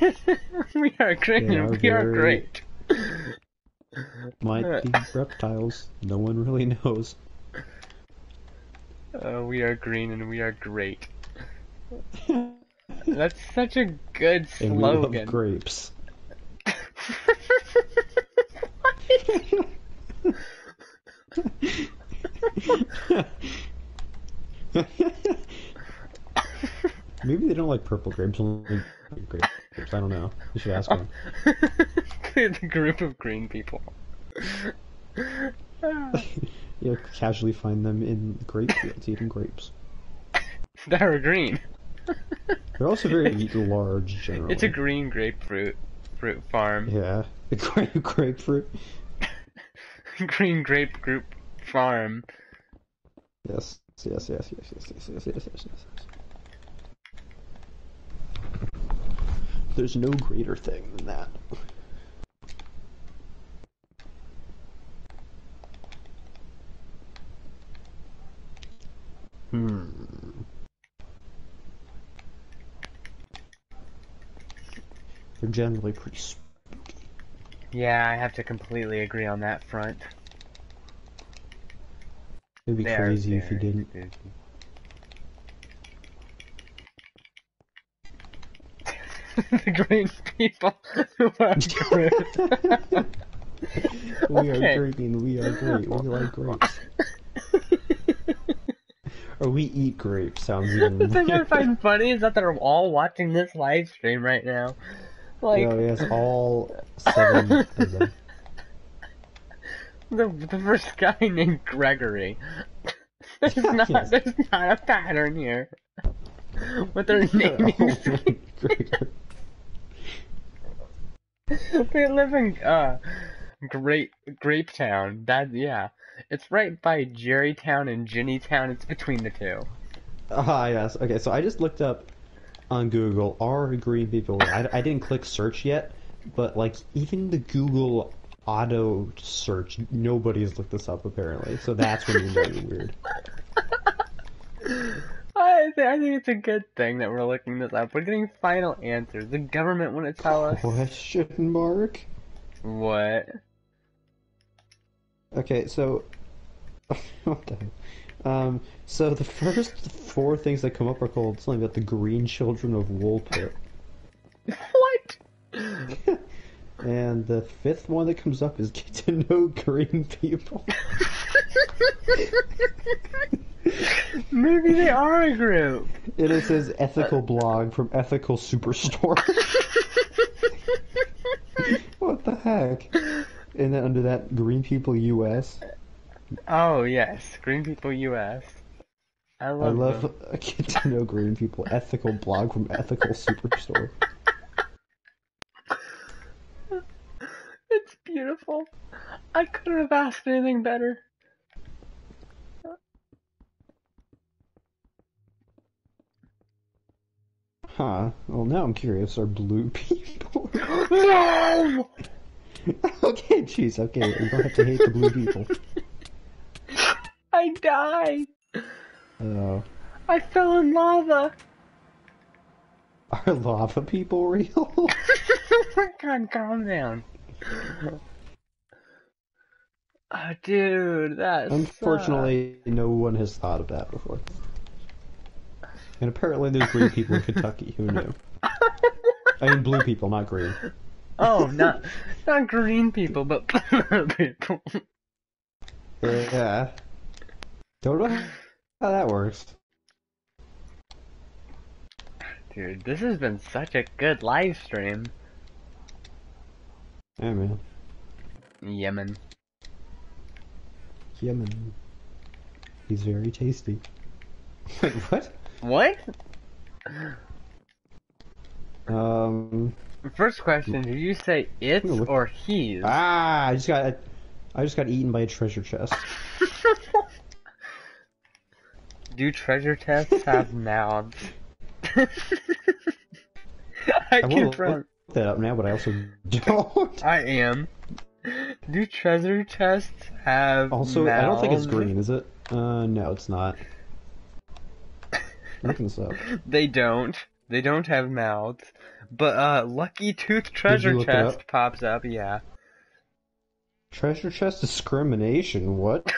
we are green. They are we are great. Might be reptiles. No one really knows. Uh, we are green and we are great. That's such a good And we love slogan. grapes. Maybe they don't like purple grapes, only grapes. I don't know. You should ask them. the group of green people. you casually find them in grape fields eating grapes. that are green. They're also very large, generally. It's a green grapefruit fruit farm. Yeah, the grape grapefruit. green grape group farm. Yes, yes, yes, yes, yes, yes, yes, yes, yes, yes. There's no greater thing than that. Hmm. They're generally pretty. Sp- Yeah, I have to completely agree on that front. It'd be They crazy if you didn't. spooky. the green people who are Groot. we Okay. are green. We are great. We like grapes. or we eat grapes. Sounds even. the thing I find funny is that they're all watching this live stream right now. Like oh yes, all seven of them. the the first guy named Gregory. There's not Yes. there's not a pattern here. But their name Oh, is great. They live in uh Grape Grapetown. That yeah. It's right by Jerrytown and Ginnytown. It's between the two. Ah yes. Okay, so I just looked up on Google are green people. I, I didn't click search yet, but like even the Google auto search, nobody's looked this up apparently. So that's when you know you're weird. I th- I think it's a good thing that we're looking this up. We're getting final answers. The government want to tell us Question mark. what? Okay, so what? Um, so the first four things that come up are called something about the green children of Woolpit. What? And the fifth one that comes up is get to know green people. Maybe they are a group. It says ethical blog from Ethical Superstore. what the heck? And then under that, Green People US. Oh yes, Green People US. I I love, love them. get to know green people. Ethical blog from Ethical Superstore. It's beautiful. I couldn't have asked anything better. Huh. Well, now I'm curious. Are blue people? No! okay, jeez. Okay, you don't have to hate the blue people. I died. Oh. I fell in lava. Are lava people real? God, calm down. Oh, dude, that Unfortunately, no one has thought of that before. And apparently, there's green people in Kentucky. Who knew? I mean, blue people, not green. Oh, not not green people, but blue people. Yeah. Don't know how that works. Dude, this has been such a good live stream. Yeah, man. Yemen. Yemen. He's very tasty. Wait, what? What? Um. First question, did you say it's or he's? Ah! I just got. I just got eaten by a treasure chest. Do treasure chests have mouths? I I can't to look that up now, but I also don't. I am. Do treasure chests have Also, I don't think it's green, is it? Uh, no, it's not. Looking this up. They don't. They don't have mouths. But uh Lucky Tooth treasure chest up? pops up, yeah. Treasure chest discrimination? What?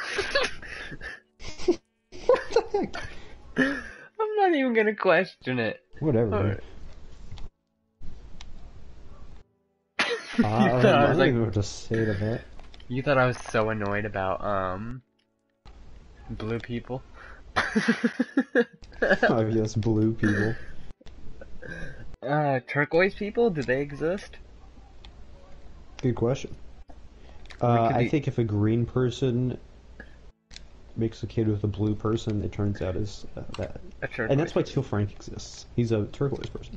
what the heck? I'm not even gonna question it. Whatever. Uh, I, don't, I was like, even know what to say to that. you thought I was so annoyed about um blue people. Yes, blue people. uh, turquoise people, do they exist? Good question. Uh, I be- think if a green person makes a kid with a blue person, it turns out as uh, that. And that's why Teal Frank exists. He's a turquoise person.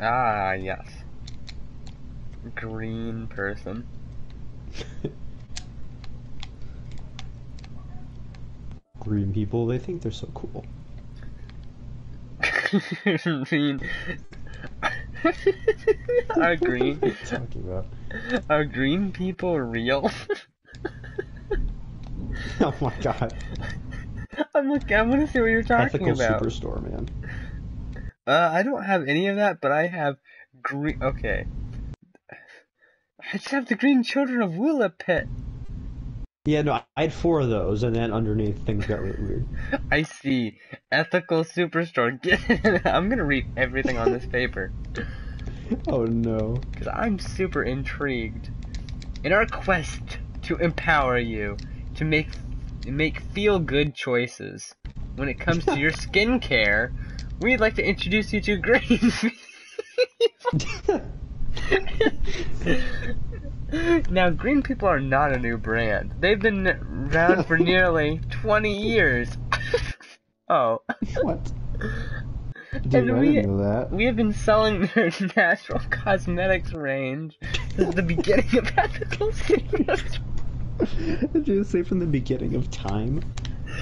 Ah, yes. Green person. Green people, they think they're so cool. green. are green What are you talking about? are green people real? Oh my god. I'm looking. I'm gonna see what you're talking Ethical about. superstore, man. Uh, I don't have any of that, but I have green. Okay. I just have the green children of Woolpit. Yeah, no, I had four of those, and then underneath things got really weird. I see. Ethical superstore. I'm gonna read everything on this paper. Oh no. because I'm super intrigued. In our quest to empower you to make make feel good choices when it comes to your skincare, we'd like to introduce you to Green. now, Green People are not a new brand. They've been around for nearly 20 years. oh. what? Dude, And I we- didn't know that. We have been selling their natural cosmetics range since the beginning of ethical. Did you say from the beginning of time?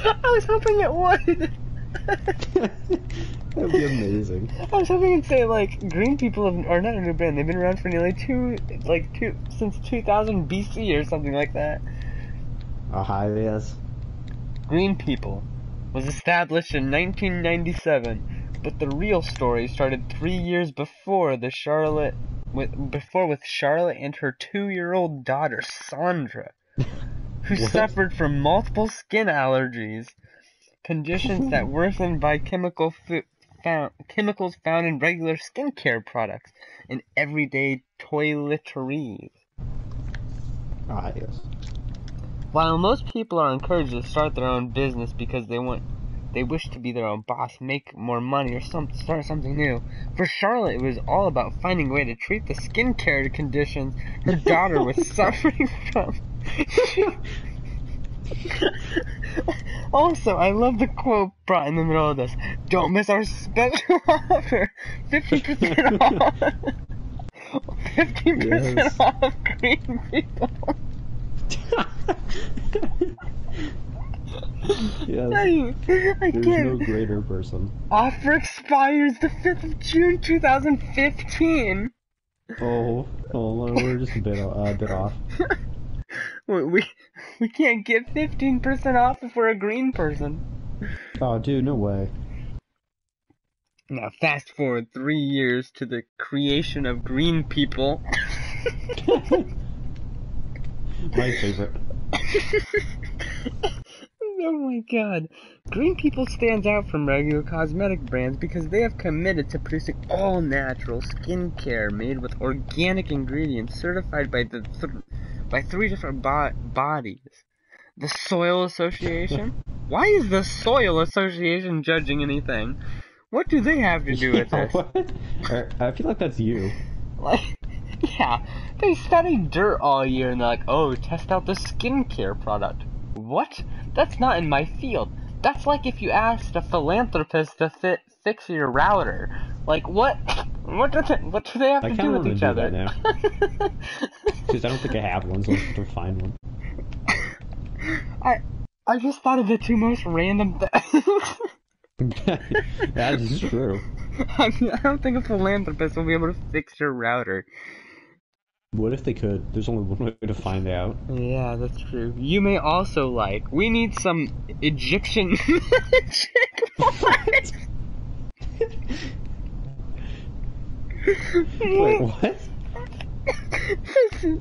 I was hoping it would. That'd be amazing. I was hoping it'd say like green people have, are not a new brand. They've been around for nearly two, like two since 2000 BC or something like that. Oh, hi, yes. Green People was established in 1997, but the real story started three years before the Charlotte, with before with Charlotte and her two-year-old daughter Sandra, who suffered from multiple skin allergies, conditions that worsen by chemical fu- found, chemicals found in regular skincare products and everyday toiletries. Ah, yes. While most people are encouraged to start their own business because they want they wish to be their own boss, make more money, or some, start something new, for Charlotte it was all about finding a way to treat the skincare conditions her daughter was suffering from. also, I love the quote brought in the middle of this. Don't miss our special offer. 50% off. 50% Yes. off green people. yes. I, I There's can't. no greater person. Offer expires the 5th of June 2015. Oh, oh, we're just a bit, uh, a bit off. We, we, we can't get 15% off if we're a green person. Oh, dude, no way. Now, fast forward three years to the creation of Green People. My favorite. oh my god. Green People stands out from regular cosmetic brands because they have committed to producing all natural skincare made with organic ingredients certified by the th- by three different bo- bodies. The Soil Association? Why is the Soil Association judging anything? What do they have to do with Yeah, this? what? I feel like that's you. Like, yeah, they study dirt all year and they're like, oh, test out the skincare product. What? That's not in my field. That's like if you asked a philanthropist to fit, fix your router. Like, what? What do they, what do they have I to do with each do other? Because I don't think I have one, so I'll have to find one. I I just thought of the two most random things. that is true. I, mean, I don't think a philanthropist will be able to fix your router. What if they could? There's only one way to find out. Yeah, that's true. You may also like. We need some Egyptian magic. Wait, what?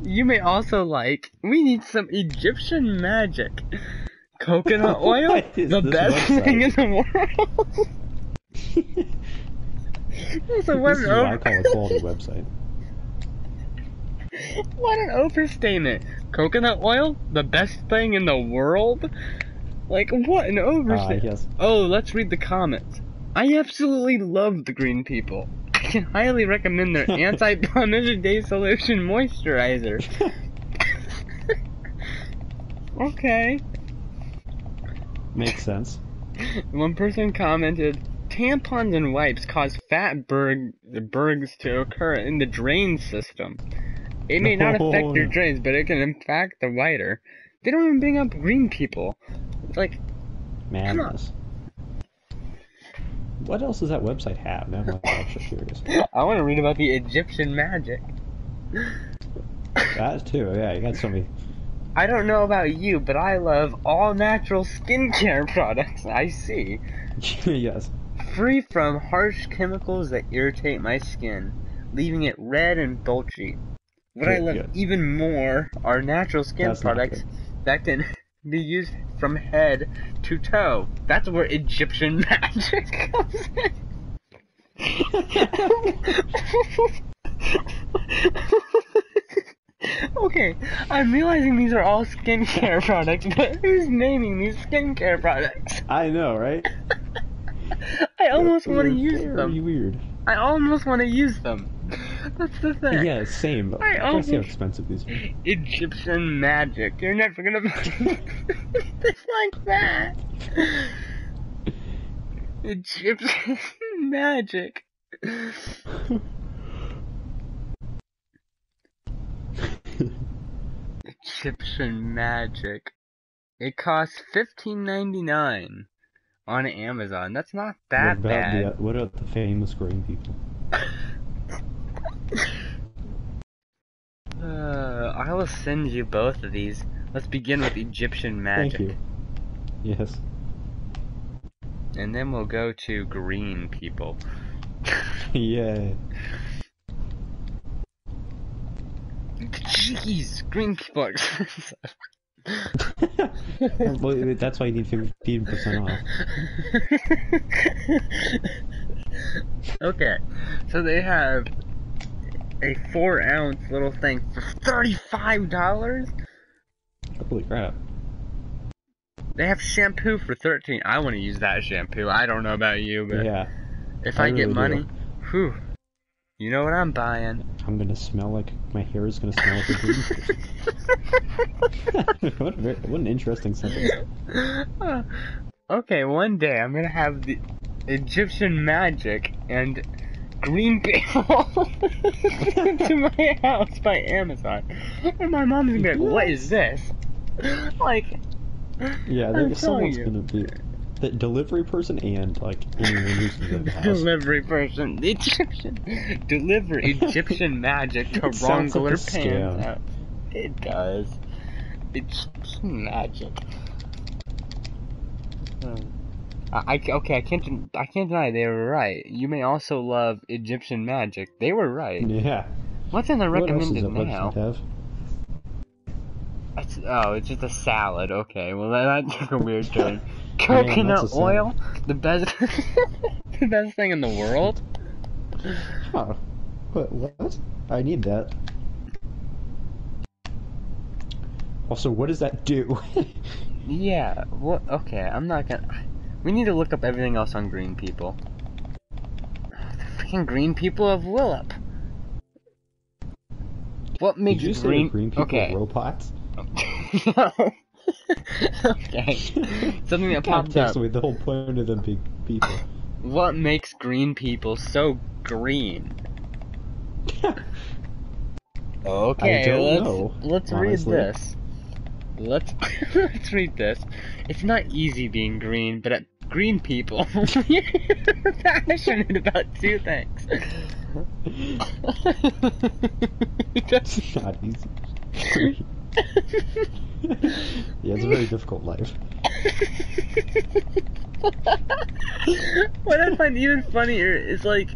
you may also like. We need some Egyptian magic. Coconut oil, the best thing in the world. so this is what I call a quality website. what an overstatement! Coconut oil, the best thing in the world. Like what an uh, overstatement! yes. Oh, let's read the comments. I absolutely love the green people. I can highly recommend their anti-blemishes day solution moisturizer. okay. Makes sense. One person commented, tampons and wipes cause fat berg, bergs to occur in the drain system. It may not affect your No. drains, but it can impact the whiter. They don't even bring up green people. It's like, Madness. What else does that website have? Now I'm actually curious. I want to read about the Egyptian magic. That too, yeah, you got somebody. I don't know about you, but I love all natural skincare products I see. yes. Free from harsh chemicals that irritate my skin, leaving it red and bulgy. What I love good. even more are natural skin That's products that can be used from head to toe. That's where Egyptian magic comes in. okay, I'm realizing these are all skincare products, but who's naming these skincare products? I know, right? I almost want to use them. weird. I almost want to use them. That's the thing. Yeah, same. But I gotta see how expensive these are. Egyptian magic. You're never gonna it's like that. Egyptian magic. Egyptian magic. It costs fifteen ninety nine on Amazon. That's not that what bad. The, what about the famous green people? Uh, I will send you both of these. Let's begin with Egyptian magic. Thank you. Yes. And then we'll go to green people. yeah. Jeez, green people are expensive. well, that's why you need fifteen percent off. okay, so they have a four ounce little thing for thirty-five dollars. Holy crap! They have shampoo for thirteen. I want to use that shampoo. I don't know about you, but Yeah, if I I, get really money, do. whew, you know what I'm buying. I'm gonna smell like my hair is gonna smell like a green. what, a very, what an interesting sentence. okay, one day I'm gonna have the Egyptian magic and green people to my house by Amazon. And my mom's gonna be like, what is this? Like, Yeah, someone's you. gonna be the delivery person and like anyone who's in the house. delivery person, the Egyptian, deliver Egyptian magic to sounds like Wrongler a scam. Pants house. It does. Egyptian magic. Hmm. I, I- okay, I can't I can't deny they were right. You may also love Egyptian magic. They were right. Yeah. What's in the What recommended that now? have? It's, oh, it's just a salad. Okay, well that, that took a weird turn. Coconut a oil, the best, the best thing in the world. Huh. What? What? I need that. Also, what does that do? Yeah. What? Okay, I'm not gonna. We need to look up everything else on green people. The freaking green people of Woolpit. What Did makes you say green? the green people okay. robots? no. okay. Something that popped up. away the whole point of them being people. What makes green people so green? Okay, let's know, let's read honestly. this. Let's let's read this. It's not easy being green, but at green people we're passionate about two things. That's not easy. yeah, it's a very difficult life. what I find even funnier is like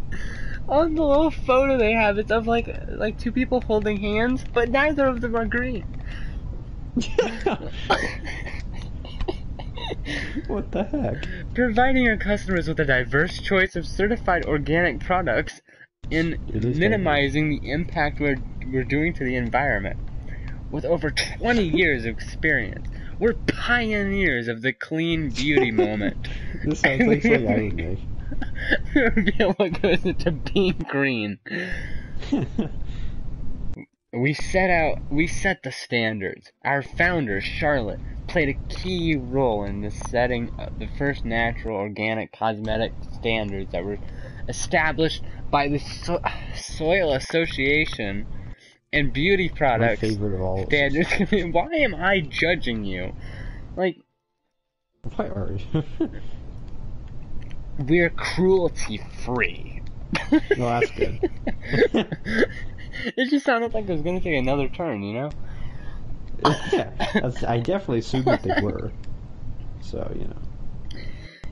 on the little photo they have, it's of like like two people holding hands, but neither of them are green. what the heck? Providing our customers with a diverse choice of certified organic products in minimizing the impact we're, we're doing to the environment. With over 20 years of experience, we're pioneers of the clean beauty moment. This sounds like something I. Reveal what goes into being green. We set out, we set the standards. Our founder, Charlotte, played a key role in the setting of the first natural organic cosmetic standards that were established by the so- Soil Association and Beauty My Products favorite of all. Standards. Why am I judging you? Like, Why are you? we're cruelty free. No, that's good. it just sounded like it was gonna take another turn, you know? yeah, I definitely assumed that they were. So you know.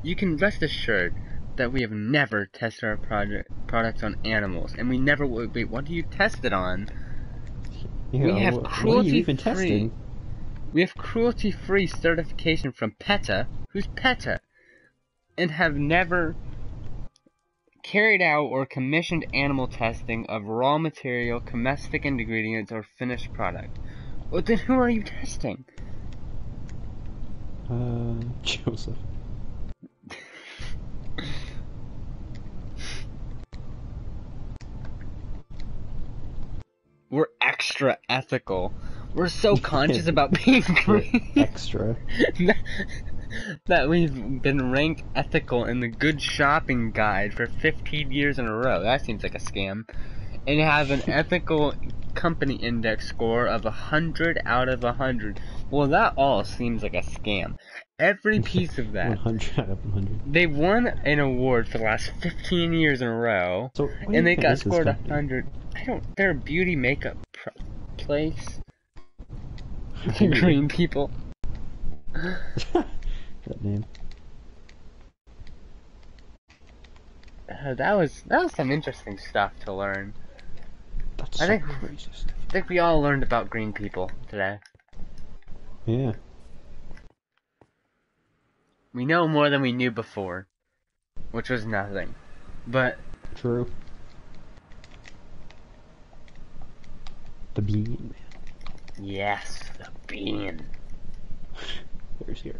You can rest assured that we have never tested our project products on animals, and we never will. Wait, what do you test it on? You We know, have what- what are cruelty free. testing? We have cruelty-free certification from PETA, who's PETA, and have never carried out or commissioned animal testing of raw material, domestic ingredients, or finished product. Well, then who are you testing? Uh, Joseph. We're extra ethical. We're so conscious about being green extra. that we've been ranked ethical in the Good Shopping Guide for 15 years in a row. That seems like a scam. And have an ethical company index score of 100 out of 100. Well, that all seems like a scam. Every piece of that. 100 out of 100. They won an award for the last 15 years in a row. So, what do you and they got scored 100. I don't. They're a beauty makeup place. Green people. That name. Uh, that was that was some interesting stuff to learn. That's I think- crazy. I think we all learned about green people today. Yeah. We know more than we knew before, which was nothing. But True. The bean. yes, the bean. Very scary.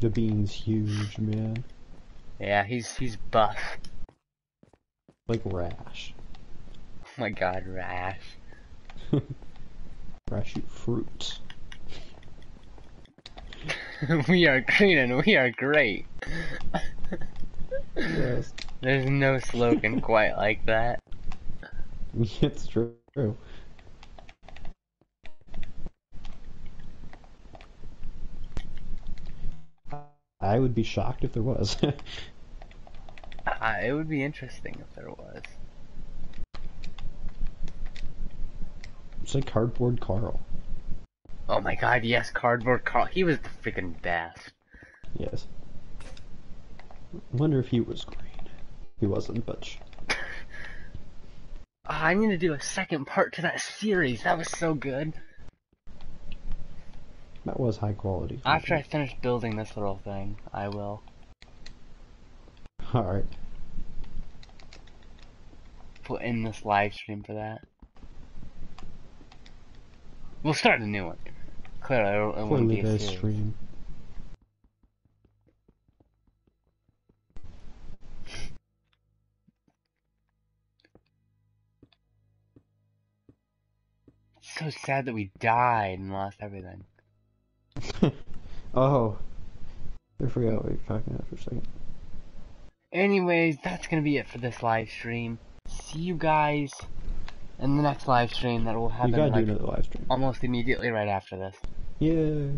The bean's huge, man. Yeah, he's he's buff. Like Rash. Oh my god, Rash. Rash eat fruits. we are green and we are great. Yes. There's no slogan quite like that. it's true. I would be shocked if there was. Uh, it would be interesting if there was. it's like Cardboard Carl. Oh my god, yes, Cardboard Carl. He was the freaking best. Yes. I wonder if he was green. he wasn't, but sh- I need to do a second part to that series. That was so good. That was high quality. After I finish building this little thing, I will All right. put in this live stream for that. We'll start a new one. Clearly, it, wouldn't be a stream. So sad that we died and lost everything. oh, I forgot what were talking about for a second. Anyways, that's gonna be it for this live stream. See you guys in the next live stream that will You happen gotta like do another live stream. almost immediately right after this. Yeah.